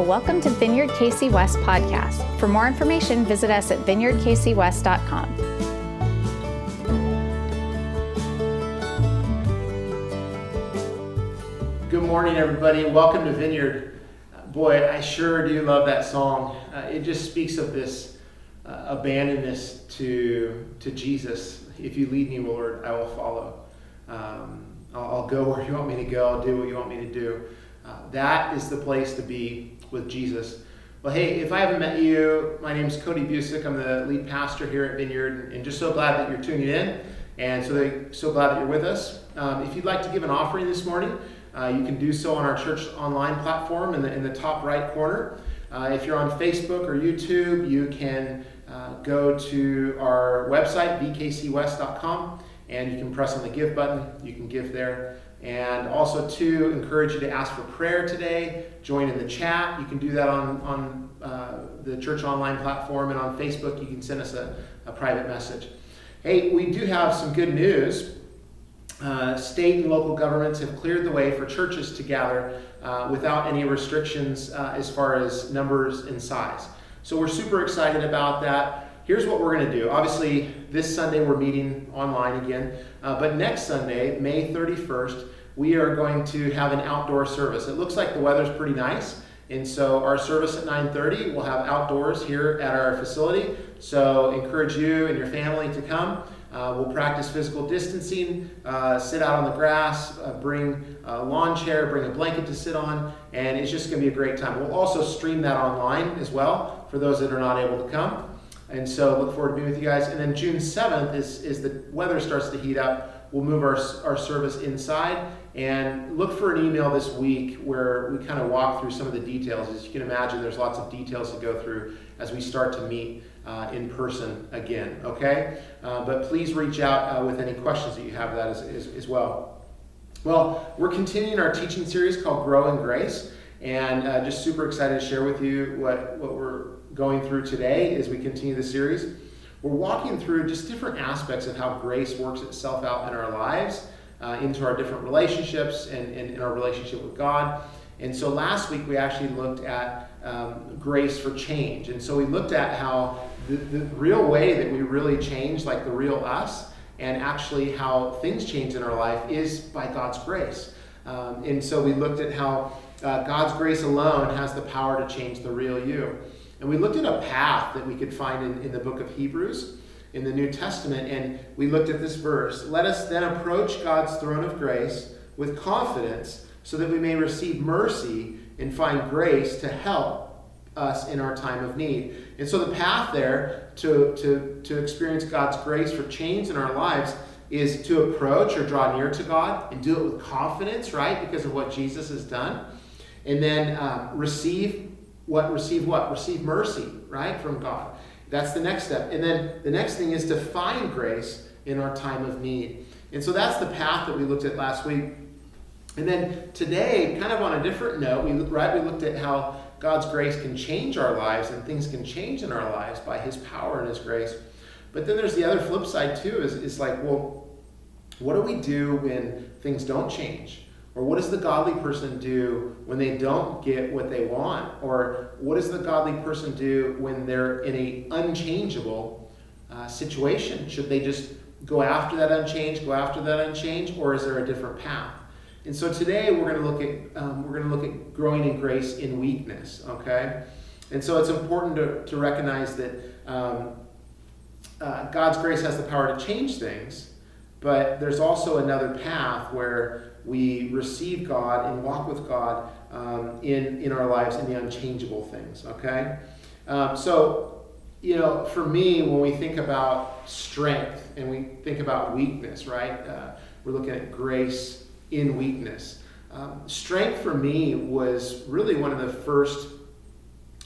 Welcome to Vineyard KC West podcast. For more information, visit us at vineyardkcwest.com. Good morning, everybody. Welcome to Vineyard. Boy, I sure do love that song. Uh, it just speaks of this uh, abandonness to to Jesus. If you lead me, Lord, I will follow. Um, I'll, I'll, go where you want me to go. I'll do what you want me to do. Uh, that is the place to be with Jesus. Well, hey, if I haven't met you, my name is Cody Busick. I'm the lead pastor here at Vineyard, and just so glad that you're tuning in, and so so glad that you're with us. Um, if you'd like to give an offering this morning, uh, you can do so on our church online platform in the in the top right corner. Uh, if you're on Facebook or YouTube, you can uh, go to our website, vkcwest.com, and you can press on the give button. You can give there. And also, to encourage you to ask for prayer today, join in the chat. You can do that on, on uh, the church online platform and on Facebook. You can send us a, a private message. Hey, we do have some good news. Uh, state and local governments have cleared the way for churches to gather uh, without any restrictions uh, as far as numbers and size. So we're super excited about that. Here's what we're going to do. Obviously, this Sunday we're meeting online again, uh, but next Sunday, May 31st, we are going to have an outdoor service. It looks like the weather's pretty nice. And so our service at 9:30 will have outdoors here at our facility. So encourage you and your family to come. Uh, we'll practice physical distancing, uh, sit out on the grass, uh, bring a lawn chair, bring a blanket to sit on, and it's just going to be a great time. We'll also stream that online as well for those that are not able to come. And so look forward to being with you guys. And then June 7th is, is the weather starts to heat up. We'll move our, our service inside and look for an email this week where we kind of walk through some of the details. As you can imagine, there's lots of details to go through as we start to meet uh, in person again, okay? Uh, but please reach out uh, with any questions that you have that as, as, as, well. Well, we're continuing our teaching series called Grow in Grace, and uh, just super excited to share with you what, what we're going through today as we continue the series. We're walking through just different aspects of how grace works itself out in our lives uh, into our different relationships and, and in our relationship with God. And so last week we actually looked at um, grace for change. And so we looked at how the, the real way that we really change, like the real us, and actually how things change in our life is by God's grace. Um, and so we looked at how uh, God's grace alone has the power to change the real you. And we looked at a path that we could find in, in the book of Hebrews in the New Testament, and we looked at this verse. Let us then approach God's throne of grace with confidence so that we may receive mercy and find grace to help us in our time of need. And so the path there to, to, to experience God's grace for change in our lives is to approach or draw near to God and do it with confidence, right? Because of what Jesus has done. And then um, receive what? Receive what? Receive mercy, right? From God. That's the next step. And then the next thing is to find grace in our time of need. And so that's the path that we looked at last week. And then today, kind of on a different note, we right we looked at how God's grace can change our lives and things can change in our lives by His power and His grace. But then there's the other flip side too. Is is like, well, what do we do when things don't change? Or what does the godly person do when they don't get what they want? Or what does the godly person do when they're in a unchangeable uh, situation? Should they just go after that unchange, go after that unchange, or is there a different path? And so today we're going to look at um, we're going to look at growing in grace in weakness. Okay, and so it's important to, to recognize that um, uh, God's grace has the power to change things, but there's also another path where we receive God and walk with God um, in, in our lives in the unchangeable things, okay? Um, so, you know, for me, when we think about strength and we think about weakness, right? Uh, we're looking at grace in weakness. Um, strength for me was really one of the first,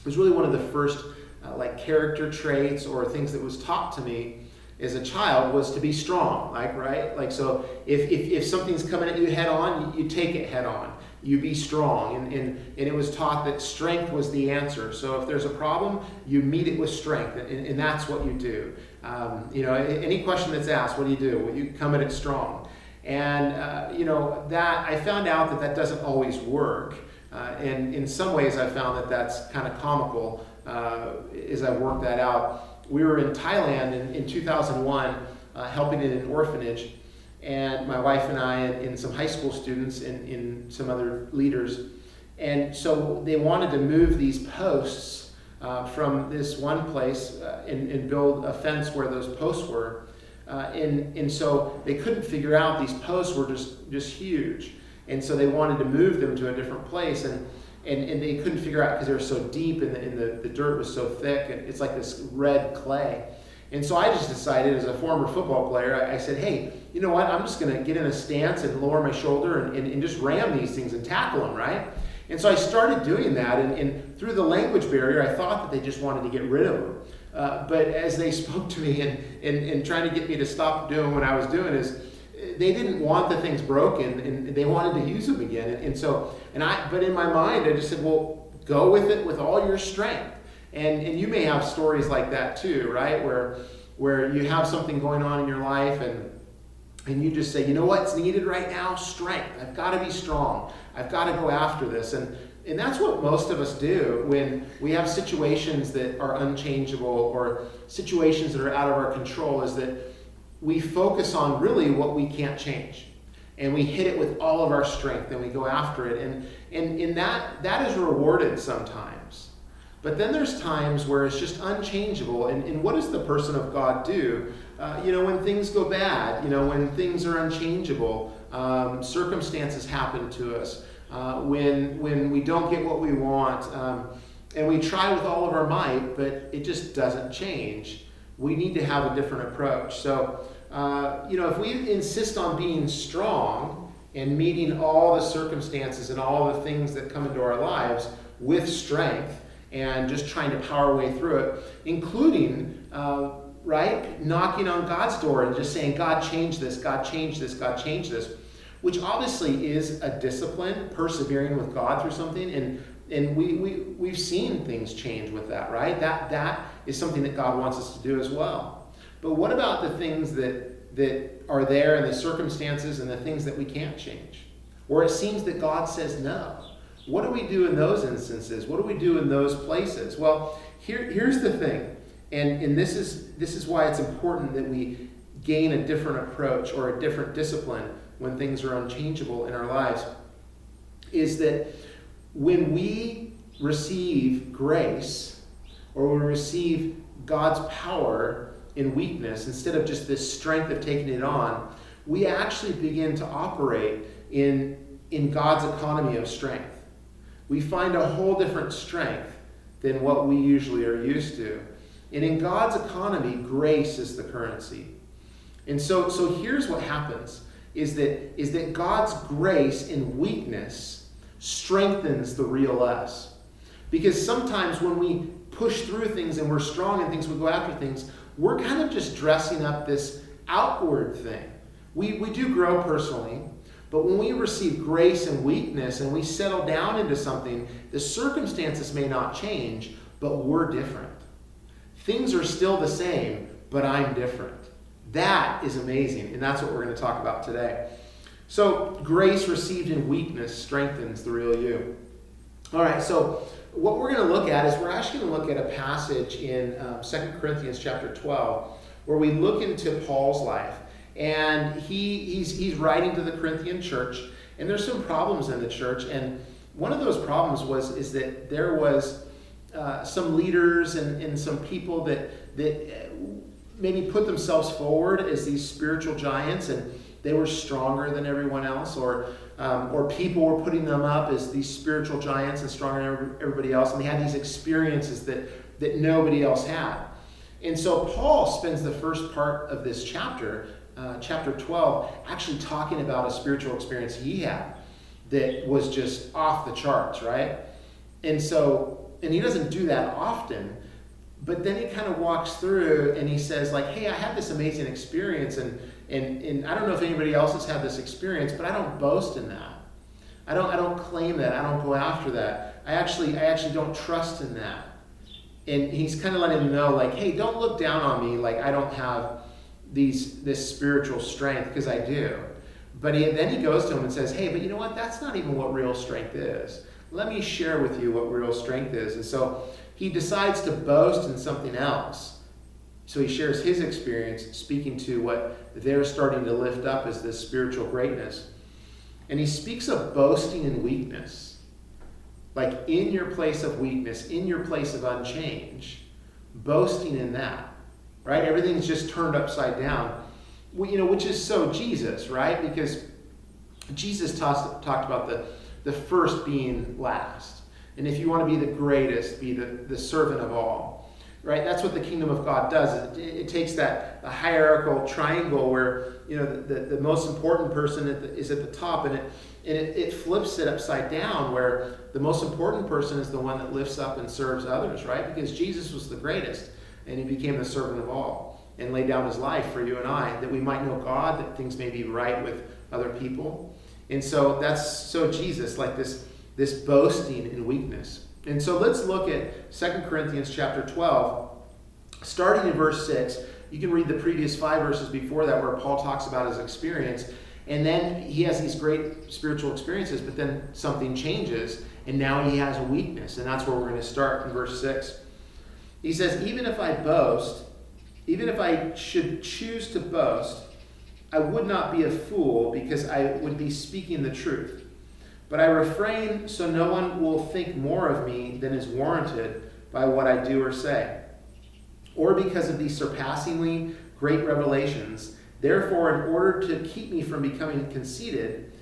was really one of the first uh, like character traits or things that was taught to me as a child was to be strong like right? Like so if, if, if something's coming at you head on you, take it head on. You be strong. And, and, and it was taught that strength was the answer. So if there's a problem you meet it with strength and, and that's what you do. Um, you know any question that's asked what do you do? Well, you come at it strong. And uh, you know that i found out that that doesn't always work. Uh, and in some ways, I found that that's kind of comical uh, as I worked that out. We were in Thailand in, in 2001, uh, helping in an orphanage, and my wife and I, and, and some high school students, and, and some other leaders. And so they wanted to move these posts uh, from this one place uh, and, and, build a fence where those posts were. Uh, and, and so they couldn't figure out these posts were just, just huge. And so they wanted to move them to a different place. And, and, and they couldn't figure out because they were so deep and, the, and the, the dirt was so thick. And it's like this red clay. And so I just decided, as a former football player, I, I said, hey, you know what? I'm just going to get in a stance and lower my shoulder and, and, and just ram these things and tackle them, right? And so I started doing that, and, and, through the language barrier, I thought that they just wanted to get rid of them. Uh, but as they spoke to me and, and, and trying to get me to stop doing what I was doing, is they didn't want the things broken, and they wanted to use them again. And, and so, and I, but in my mind, I just said, well, go with it with all your strength. And, and you may have stories like that too, right? Where, where you have something going on in your life and and you just say, you know what's needed right now? Strength. I've got to be strong. I've got to go after this. And, and that's what most of us do when we have situations that are unchangeable or situations that are out of our control, is that we focus on really what we can't change. And we hit it with all of our strength and we go after it. And, and, and that, that is rewarded sometimes. But then there's times where it's just unchangeable. And, and what does the person of God do? Uh, you know, when things go bad, you know, when things are unchangeable, um, circumstances happen to us, uh, when, when we don't get what we want, um, and we try with all of our might, but it just doesn't change, we need to have a different approach. So, uh, you know, if we insist on being strong and meeting all the circumstances and all the things that come into our lives with strength and just trying to power our way through it, including uh, right? Knocking on God's door and just saying, God, change this, God, change this, God, change this, which obviously is a discipline, persevering with God through something. And, and we, we, we've seen things change with that, right? That, that is something that God wants us to do as well. But what about the things that, that are there and the circumstances and the things that we can't change? Where it seems that God says no. What do we do in those instances? What do we do in those places? Well, here, here's the thing and, and this, is, this is why it's important that we gain a different approach or a different discipline when things are unchangeable in our lives. Is that when we receive grace or we receive God's power in weakness, instead of just this strength of taking it on, we actually begin to operate in, in God's economy of strength. We find a whole different strength than what we usually are used to. And in God's economy, grace is the currency. And so, so here's what happens is that, is that God's grace in weakness strengthens the real us. Because sometimes when we push through things and we're strong in things, we go after things, we're kind of just dressing up this outward thing. We, we do grow personally, but when we receive grace and weakness and we settle down into something, the circumstances may not change, but we're different. Things are still the same, but I'm different. That is amazing, and that's what we're going to talk about today. So, grace received in weakness strengthens the real you. All right, so what we're going to look at is we're actually going to look at a passage in um, 2 Corinthians chapter 12 where we look into Paul's life. And he, he's, he's writing to the Corinthian church, and there's some problems in the church. And one of those problems was is that there was uh, some leaders and, and some people that, that maybe put themselves forward as these spiritual giants and they were stronger than everyone else, or, um, or people were putting them up as these spiritual giants and stronger than everybody else, and they had these experiences that, that nobody else had. And so Paul spends the first part of this chapter, uh, chapter 12, actually talking about a spiritual experience he had that was just off the charts, right? And so and he doesn't do that often but then he kind of walks through and he says like hey i had this amazing experience and and, and i don't know if anybody else has had this experience but i don't boast in that. I don't i don't claim that. I don't go after that. I actually i actually don't trust in that. And he's kind of letting them know like hey don't look down on me like i don't have these this spiritual strength because i do. But he, then he goes to him and says hey but you know what? That's not even what real strength is. Let me share with you what real strength is. And so he decides to boast in something else. So he shares his experience, speaking to what they're starting to lift up as this spiritual greatness. And he speaks of boasting in weakness. Like in your place of weakness, in your place of unchange, boasting in that. Right? Everything's just turned upside down. You know, which is so Jesus, right? Because Jesus talked, talked about the, the first being last. And if you want to be the greatest, be the, the servant of all. Right? That's what the kingdom of God does. It, it takes that hierarchical triangle where you know the, the, the most important person at the, is at the top and it and it, it flips it upside down where the most important person is the one that lifts up and serves others, right? Because Jesus was the greatest and he became the servant of all and laid down his life for you and I that we might know God, that things may be right with other people. And so that's so Jesus, like this, this boasting in weakness. And so let's look at 2 Corinthians chapter 12, starting in verse 6. You can read the previous five verses before that where Paul talks about his experience. And then he has these great spiritual experiences, but then something changes, and now he has a weakness. And that's where we're going to start in verse 6. He says, Even if I boast, even if I should choose to boast, I would not be a fool because I would be speaking the truth. But I refrain so no one will think more of me than is warranted by what I do or say. Or because of these surpassingly great revelations. Therefore, in order to keep me from becoming conceited,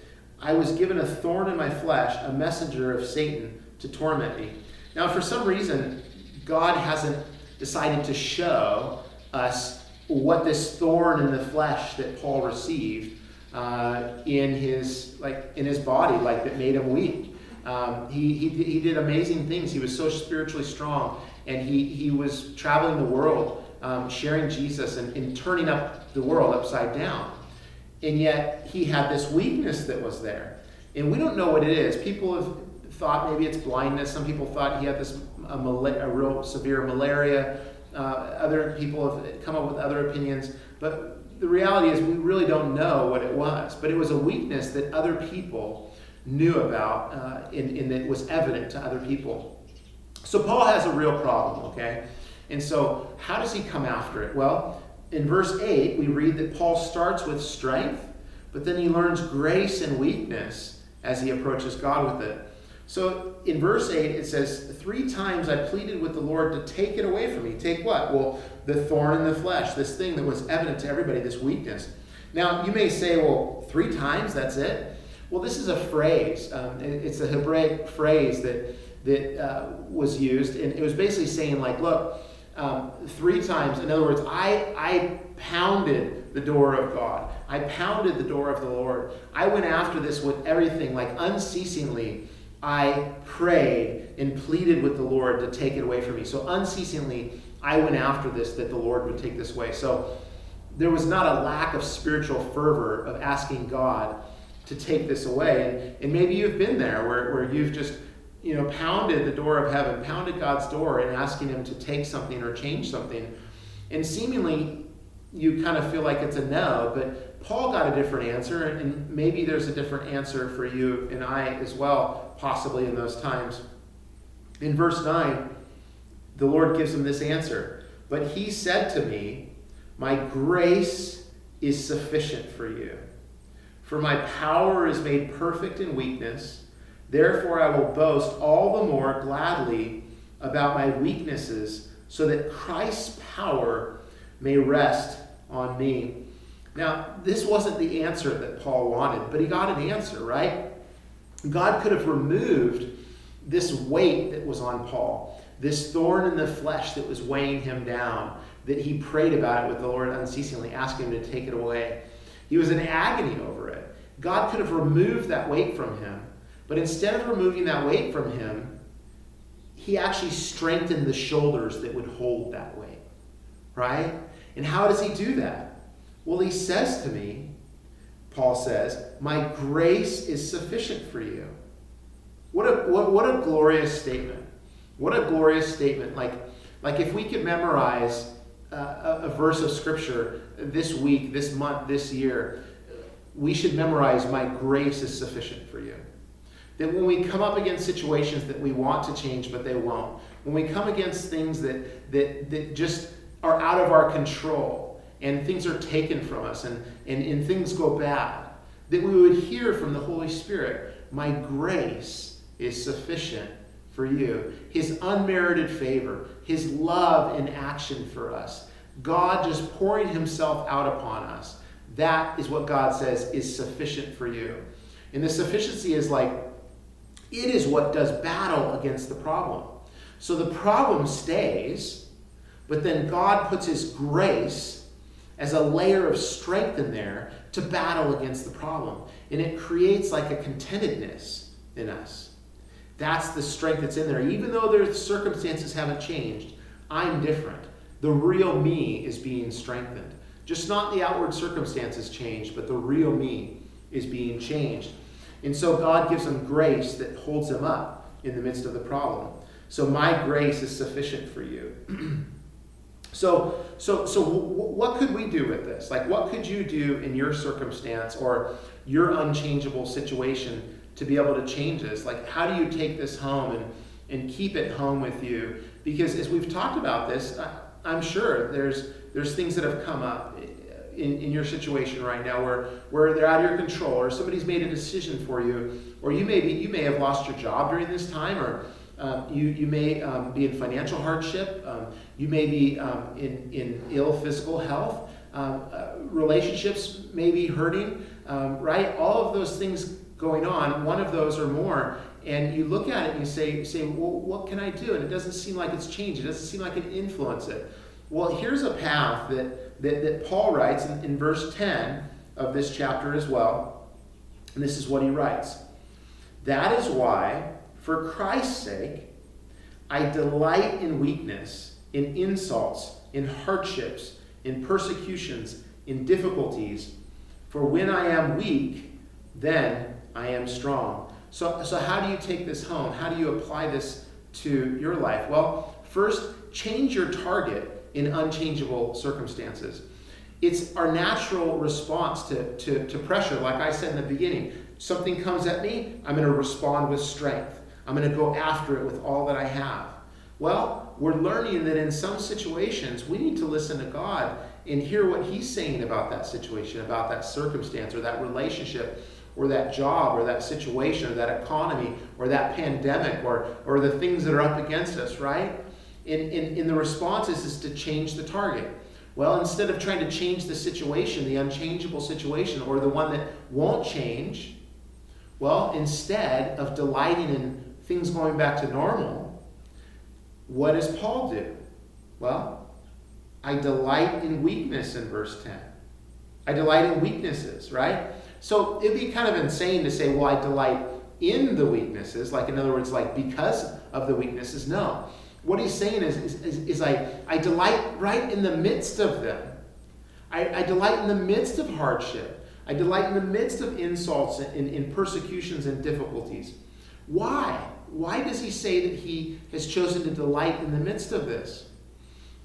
I was given a thorn in my flesh, a messenger of Satan to torment me. Now, for some reason, God hasn't decided to show us what this thorn in the flesh that Paul received uh, in his like in his body, like that made him weak. Um, he, he, he did amazing things. He was so spiritually strong, and he, he was traveling the world, um, sharing Jesus and, and turning up the world upside down. And yet he had this weakness that was there. And we don't know what it is. People have thought maybe it's blindness. Some people thought he had this a, a real severe malaria. Uh, other people have come up with other opinions, but the reality is we really don't know what it was. But it was a weakness that other people knew about, uh, and, and that was evident to other people. So Paul has a real problem, okay? And so how does he come after it? Well, in verse 8, we read that Paul starts with strength, but then he learns grace and weakness as he approaches God with it. So in verse 8, it says, Three times I pleaded with the Lord to take it away from me. Take what? Well, the thorn in the flesh, this thing that was evident to everybody, this weakness. Now, you may say, well, three times, that's it? Well, this is a phrase. Um, it's a Hebraic phrase that, that uh, was used. And it was basically saying, like, look, um, three times. In other words, I, I pounded the door of God. I pounded the door of the Lord. I went after this with everything, like unceasingly. I prayed and pleaded with the Lord to take it away from me. So unceasingly, I went after this that the Lord would take this away. So there was not a lack of spiritual fervor of asking God to take this away. And, and maybe you've been there where, where you've just you know, pounded the door of heaven, pounded God's door and asking him to take something or change something. And seemingly you kind of feel like it's a no, but Paul got a different answer, and maybe there's a different answer for you and I as well, possibly in those times. In verse 9, the Lord gives him this answer. But he said to me, My grace is sufficient for you. For my power is made perfect in weakness. Therefore, I will boast all the more gladly about my weaknesses, so that Christ's power may rest on me. Now, this wasn't the answer that Paul wanted, but he got an answer, right? God could have removed this weight that was on Paul, this thorn in the flesh that was weighing him down, that he prayed about it with the Lord unceasingly, asking him to take it away. He was in agony over it. God could have removed that weight from him, but instead of removing that weight from him, he actually strengthened the shoulders that would hold that weight, right? And how does he do that? Well, he says to me, Paul says, My grace is sufficient for you. What a, what, what a glorious statement. What a glorious statement. Like, like if we could memorize uh, a, a verse of Scripture this week, this month, this year, we should memorize, My grace is sufficient for you. That when we come up against situations that we want to change but they won't, when we come against things that, that, that just are out of our control and things are taken from us and, and, and things go bad, that we would hear from the Holy Spirit, My grace is sufficient for you. His unmerited favor, His love in action for us, God just pouring Himself out upon us. That is what God says is sufficient for you. And the sufficiency is like, it is what does battle against the problem. So the problem stays, but then God puts His grace as a layer of strength in there to battle against the problem. And it creates like a contentedness in us. That's the strength that's in there. Even though the circumstances haven't changed, I'm different. The real me is being strengthened. Just not the outward circumstances changed, but the real me is being changed. And so God gives him grace that holds him up in the midst of the problem. So my grace is sufficient for you. so, so, so what could we do with this? Like, what could you do in your circumstance or your unchangeable situation to be able to change this? Like, how do you take this home and, and keep it home with you? Because as we've talked about this, I, I'm sure there's there's things that have come up in, in your situation right now where, where they're out of your control or somebody's made a decision for you or you may be you may have lost your job during this time or um, you, you may um, be in financial hardship. Um, you may be um, in, in ill physical health. Um, uh, relationships may be hurting, um, right? All of those things going on, one of those or more. And you look at it and you say, say well, what can I do? And it doesn't seem like it's changed. It doesn't seem like it influence it. Well, here's a path that, that, that Paul writes in, in verse 10 of this chapter as well. And this is what he writes That is why for Christ's sake, I delight in weakness, in insults, in hardships, in persecutions, in difficulties. For when I am weak, then I am strong. So, so how do you take this home? How do you apply this to your life? Well, first, change your target in unchangeable circumstances. It's our natural response to, to, to pressure. Like I said in the beginning, something comes at me, I'm going to respond with strength. I'm going to go after it with all that I have. Well, we're learning that in some situations we need to listen to God and hear what He's saying about that situation, about that circumstance, or that relationship, or that job, or that situation, or that economy, or that pandemic, or, or the things that are up against us, right? In, in, in the responses is to change the target. Well, instead of trying to change the situation, the unchangeable situation, or the one that won't change, well, instead of delighting in things going back to normal, what does Paul do? Well, I delight in weakness in verse 10. I delight in weaknesses, right? So it'd be kind of insane to say, well, I delight in the weaknesses. Like, in other words, like because of the weaknesses. No. What he's saying is, is, is, is I, I delight right in the midst of them. I, I delight in the midst of hardship. I delight in the midst of insults and, and persecutions and difficulties. Why? Why does he say that he has chosen to delight in the midst of this?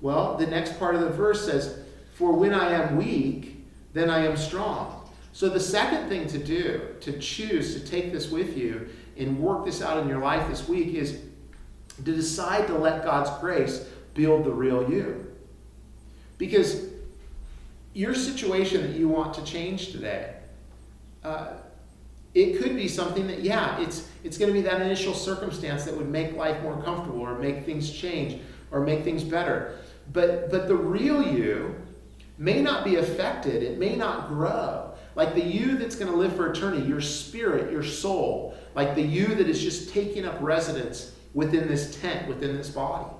Well, the next part of the verse says, For when I am weak, then I am strong. So the second thing to do, to choose to take this with you and work this out in your life this week, is to decide to let God's grace build the real you. Because your situation that you want to change today, uh, it could be something that, yeah, it's, it's going to be that initial circumstance that would make life more comfortable or make things change or make things better. But, but the real you may not be affected, it may not grow. Like the you that's going to live for eternity, your spirit, your soul, like the you that is just taking up residence within this tent, within this body.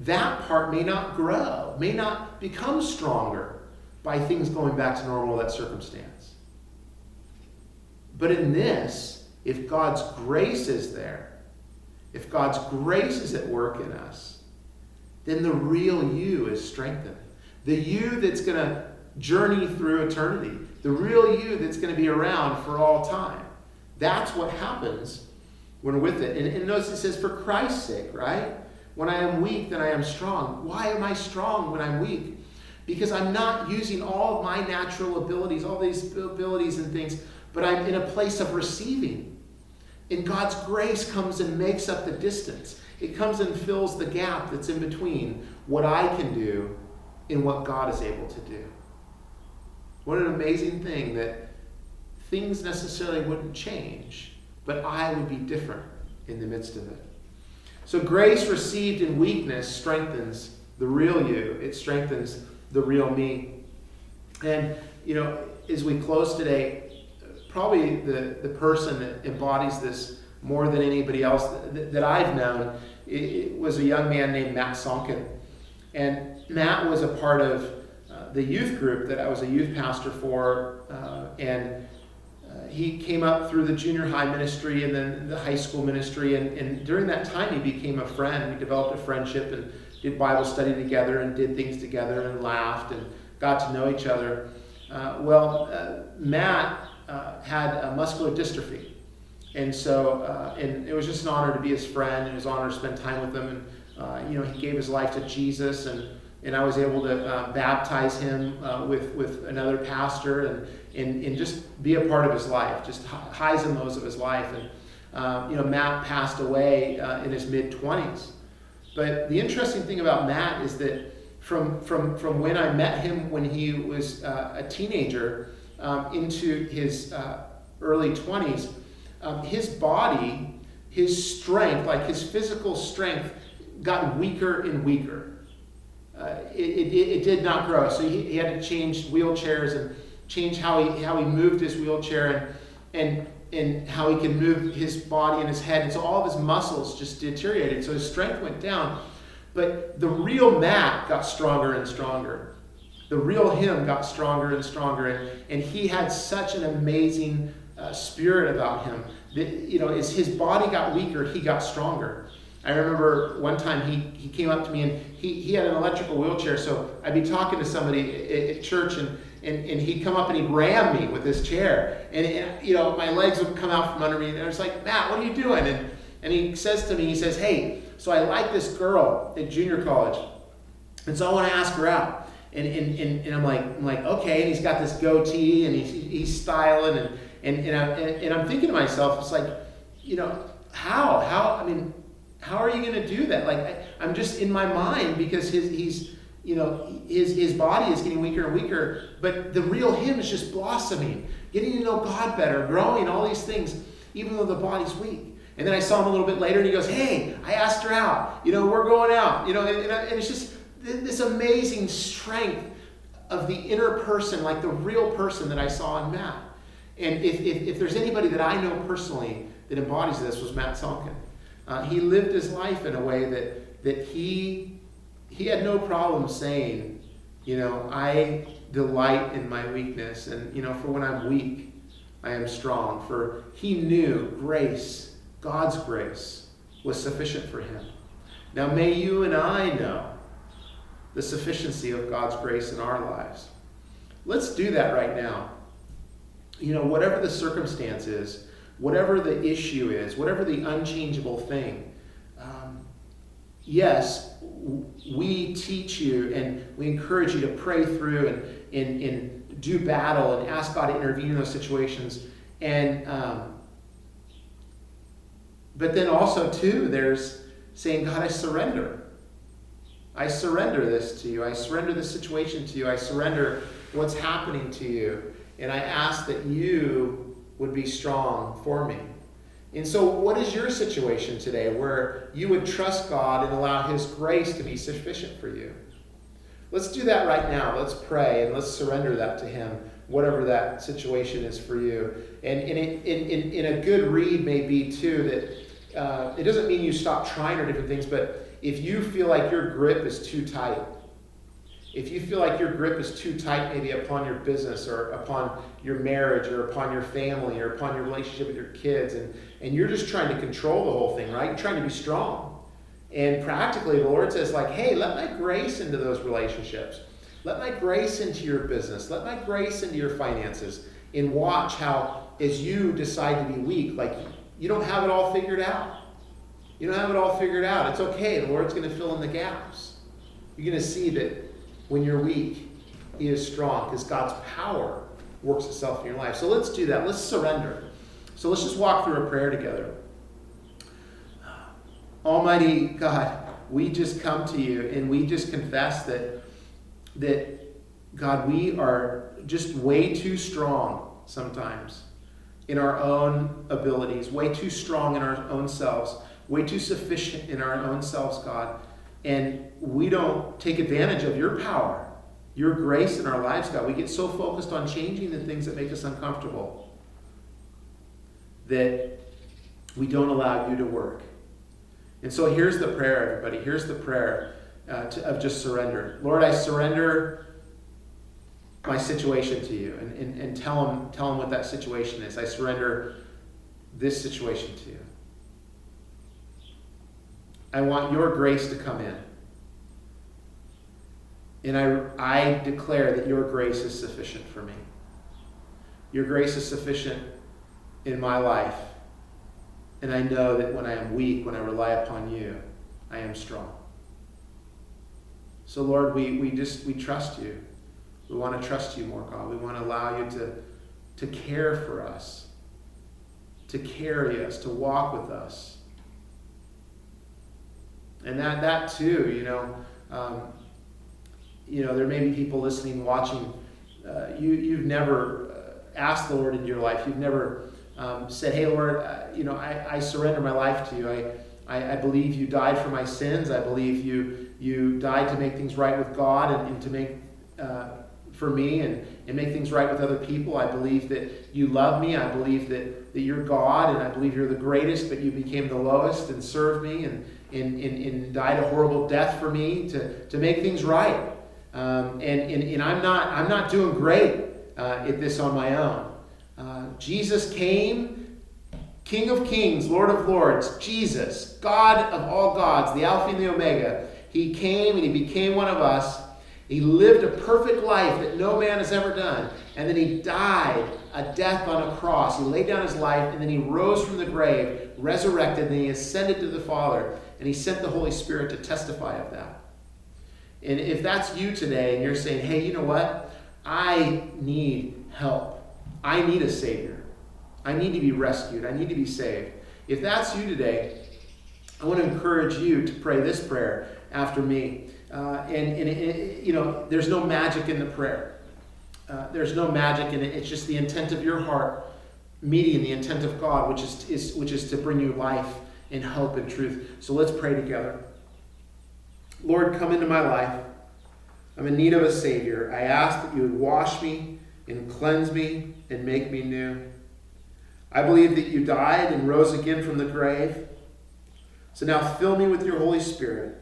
That part may not grow, may not become stronger by things going back to normal, that circumstance. But in this, if God's grace is there, if God's grace is at work in us, then the real you is strengthened. The you that's going to journey through eternity, the real you that's going to be around for all time. That's what happens when we're with it. And, and notice it says, for Christ's sake, right? When I am weak, then I am strong. Why am I strong when I'm weak? Because I'm not using all of my natural abilities, all these abilities and things but I'm in a place of receiving. And God's grace comes and makes up the distance. It comes and fills the gap that's in between what I can do and what God is able to do. What an amazing thing that things necessarily wouldn't change, but I would be different in the midst of it. So, grace received in weakness strengthens the real you, it strengthens the real me. And, you know, as we close today, probably the, the person that embodies this more than anybody else that, that I've known it, it was a young man named Matt Sonkin. And Matt was a part of uh, the youth group that I was a youth pastor for. Uh, and uh, he came up through the junior high ministry and then the high school ministry. And, and during that time, he became a friend. We developed a friendship and did Bible study together and did things together and laughed and got to know each other. Uh, well, uh, Matt uh, had a muscular dystrophy. And so, uh, and it was just an honor to be his friend, and it was an honor to spend time with him. And uh, you know, he gave his life to Jesus, and and I was able to uh, baptize him with with another pastor, and, and and just be a part of his life, just highs and lows of his life. And um, you know, Matt passed away in his mid twenties. But the interesting thing about Matt is that from, from, from when I met him when he was uh, a teenager um, into his uh, early 20s, um, his body, his strength, like his physical strength, got weaker and weaker. Uh, it, it, it, did not grow. So he, he, had to change wheelchairs and change how he, how he moved his wheelchair and, and, and how he can move his body and his head. And so all of his muscles just deteriorated. So his strength went down. But the real Matt got stronger and stronger. The real him got stronger and stronger. And, and he had such an amazing uh, spirit about him that, you know, as his body got weaker, he got stronger. I remember one time he, he came up to me and he, he had an electrical wheelchair. So I'd be talking to somebody at, at church and, and, and he'd come up and he'd ram me with his chair. And, and, you know, my legs would come out from under me. And I was like, Matt, what are you doing? And, and he says to me, he says, hey, so I like this girl at junior college. And so I want to ask her out. And, and, and, and I'm like, I'm like, okay. And he's got this goatee and he's, he's styling. And, and, and, I, and I'm thinking to myself, it's like, you know, how? How, I mean, how are you going to do that? Like, I, I'm just in my mind because his, he's, you know, his, his body is getting weaker and weaker, but the real him is just blossoming, getting to know God better, growing, all these things, even though the body's weak. And then I saw him a little bit later and he goes, Hey, I asked her out. You know, we're going out. You know, and, and, and it's just this amazing strength of the inner person, like the real person that I saw in Matt. And if, if, if there's anybody that I know personally that embodies this was Matt Sonkin. Uh, he lived his life in a way that, that he, he had no problem saying, you know, I delight in my weakness. And, you know, for when I'm weak, I am strong. For he knew grace God's grace was sufficient for him. Now, may you and I know the sufficiency of God's grace in our lives. Let's do that right now. You know, whatever the circumstance is, whatever the issue is, whatever the unchangeable thing, um, yes, we teach you and we encourage you to pray through and, and, and do battle and ask God to intervene in those situations. And um, but then also, too, there's saying, God, I surrender. I surrender this to you. I surrender the situation to you. I surrender what's happening to you. And I ask that you would be strong for me. And so, what is your situation today where you would trust God and allow His grace to be sufficient for you? Let's do that right now. Let's pray and let's surrender that to Him, whatever that situation is for you. And, and in, in, in a good read may be, too, that uh, it doesn't mean you stop trying or different things, but if you feel like your grip is too tight, if you feel like your grip is too tight, maybe upon your business or upon your marriage or upon your family or upon your relationship with your kids, and, and you're just trying to control the whole thing, right? You're trying to be strong. And practically, the Lord says, like, hey, let my grace into those relationships. Let my grace into your business. Let my grace into your finances. And watch how, as you decide to be weak, like you don't have it all figured out. You don't have it all figured out. It's okay. The Lord's going to fill in the gaps. You're going to see that when you're weak, He is strong because God's power works itself in your life. So let's do that. Let's surrender. So let's just walk through a prayer together. Almighty God, we just come to you and we just confess that that God, we are just way too strong sometimes in our own abilities, way too strong in our own selves, way too sufficient in our own selves, God. And we don't take advantage of your power, your grace in our lives, God. We get so focused on changing the things that make us uncomfortable that we don't allow you to work. And so here's the prayer, everybody. Here's the prayer uh, to, of just surrender. Lord, I surrender my situation to you and, and, and tell, him, tell him what that situation is. I surrender this situation to you. I want your grace to come in. And I, I declare that your grace is sufficient for me. Your grace is sufficient in my life. And I know that when I am weak, when I rely upon you, I am strong. So, Lord, we, we just we trust you. We want to trust you more, God. We want to allow you to, to care for us, to carry us, to walk with us. And that, that too, you know, um, you know, there may be people listening, watching. Uh, you, you've never uh, asked the Lord in your life. You've never um, said, hey, Lord, uh, you know, I, I surrender my life to you. I, I, I, believe you died for my sins. I believe you, you died to make things right with God and, and to make uh, for me and, and make things right with other people. I believe that you love me. I believe that, that you're God, and I believe you're the greatest, but you became the lowest and served me and, and, and, and died a horrible death for me to, to make things right. Um, and, and, and I'm not I'm not doing great uh, at this on my own. Uh, Jesus came, King of Kings, Lord of Lords, Jesus, God of all gods, the Alpha and the Omega. He came and he became one of us he lived a perfect life that no man has ever done. And then he died a death on a cross. He laid down his life and then he rose from the grave, resurrected, and he ascended to the Father. And he sent the Holy Spirit to testify of that. And if that's you today and you're saying, hey, you know what? I need help. I need a Savior. I need to be rescued. I need to be saved. If that's you today, I want to encourage you to pray this prayer after me. Uh, and, and it, you know, there's no magic in the prayer. Uh, there's no magic in it. It's just the intent of your heart meeting the intent of God, which is, is, which is to bring you life and hope and truth. So let's pray together. Lord, come into my life. I'm in need of a Savior. I ask that you would wash me and cleanse me and make me new. I believe that you died and rose again from the grave. So now fill me with your Holy Spirit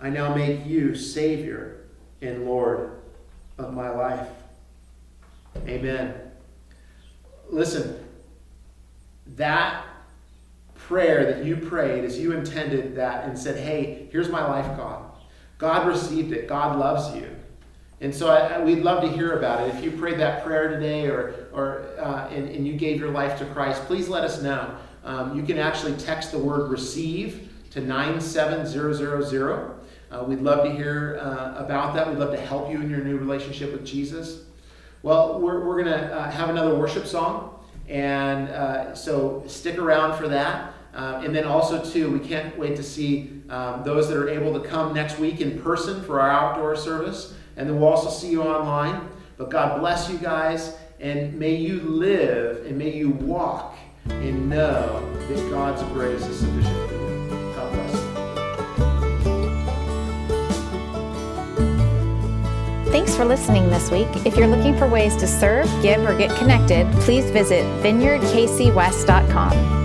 I now make you Savior and Lord of my life. Amen. Listen, that prayer that you prayed as you intended that and said, Hey, here's my life, God. God received it. God loves you. And so I, we'd love to hear about it. If you prayed that prayer today or, or, uh, and, and you gave your life to Christ, please let us know. Um, you can actually text the word receive to 97000. Uh, we'd love to hear uh, about that. We'd love to help you in your new relationship with Jesus. Well, we're, we're going to uh, have another worship song, and uh, so stick around for that. Uh, and then also, too, we can't wait to see um, those that are able to come next week in person for our outdoor service. And then we'll also see you online. But God bless you guys, and may you live and may you walk and know that God's grace is sufficient for you. Thanks for listening this week. If you're looking for ways to serve, give, or get connected, please visit vineyardkcwest.com.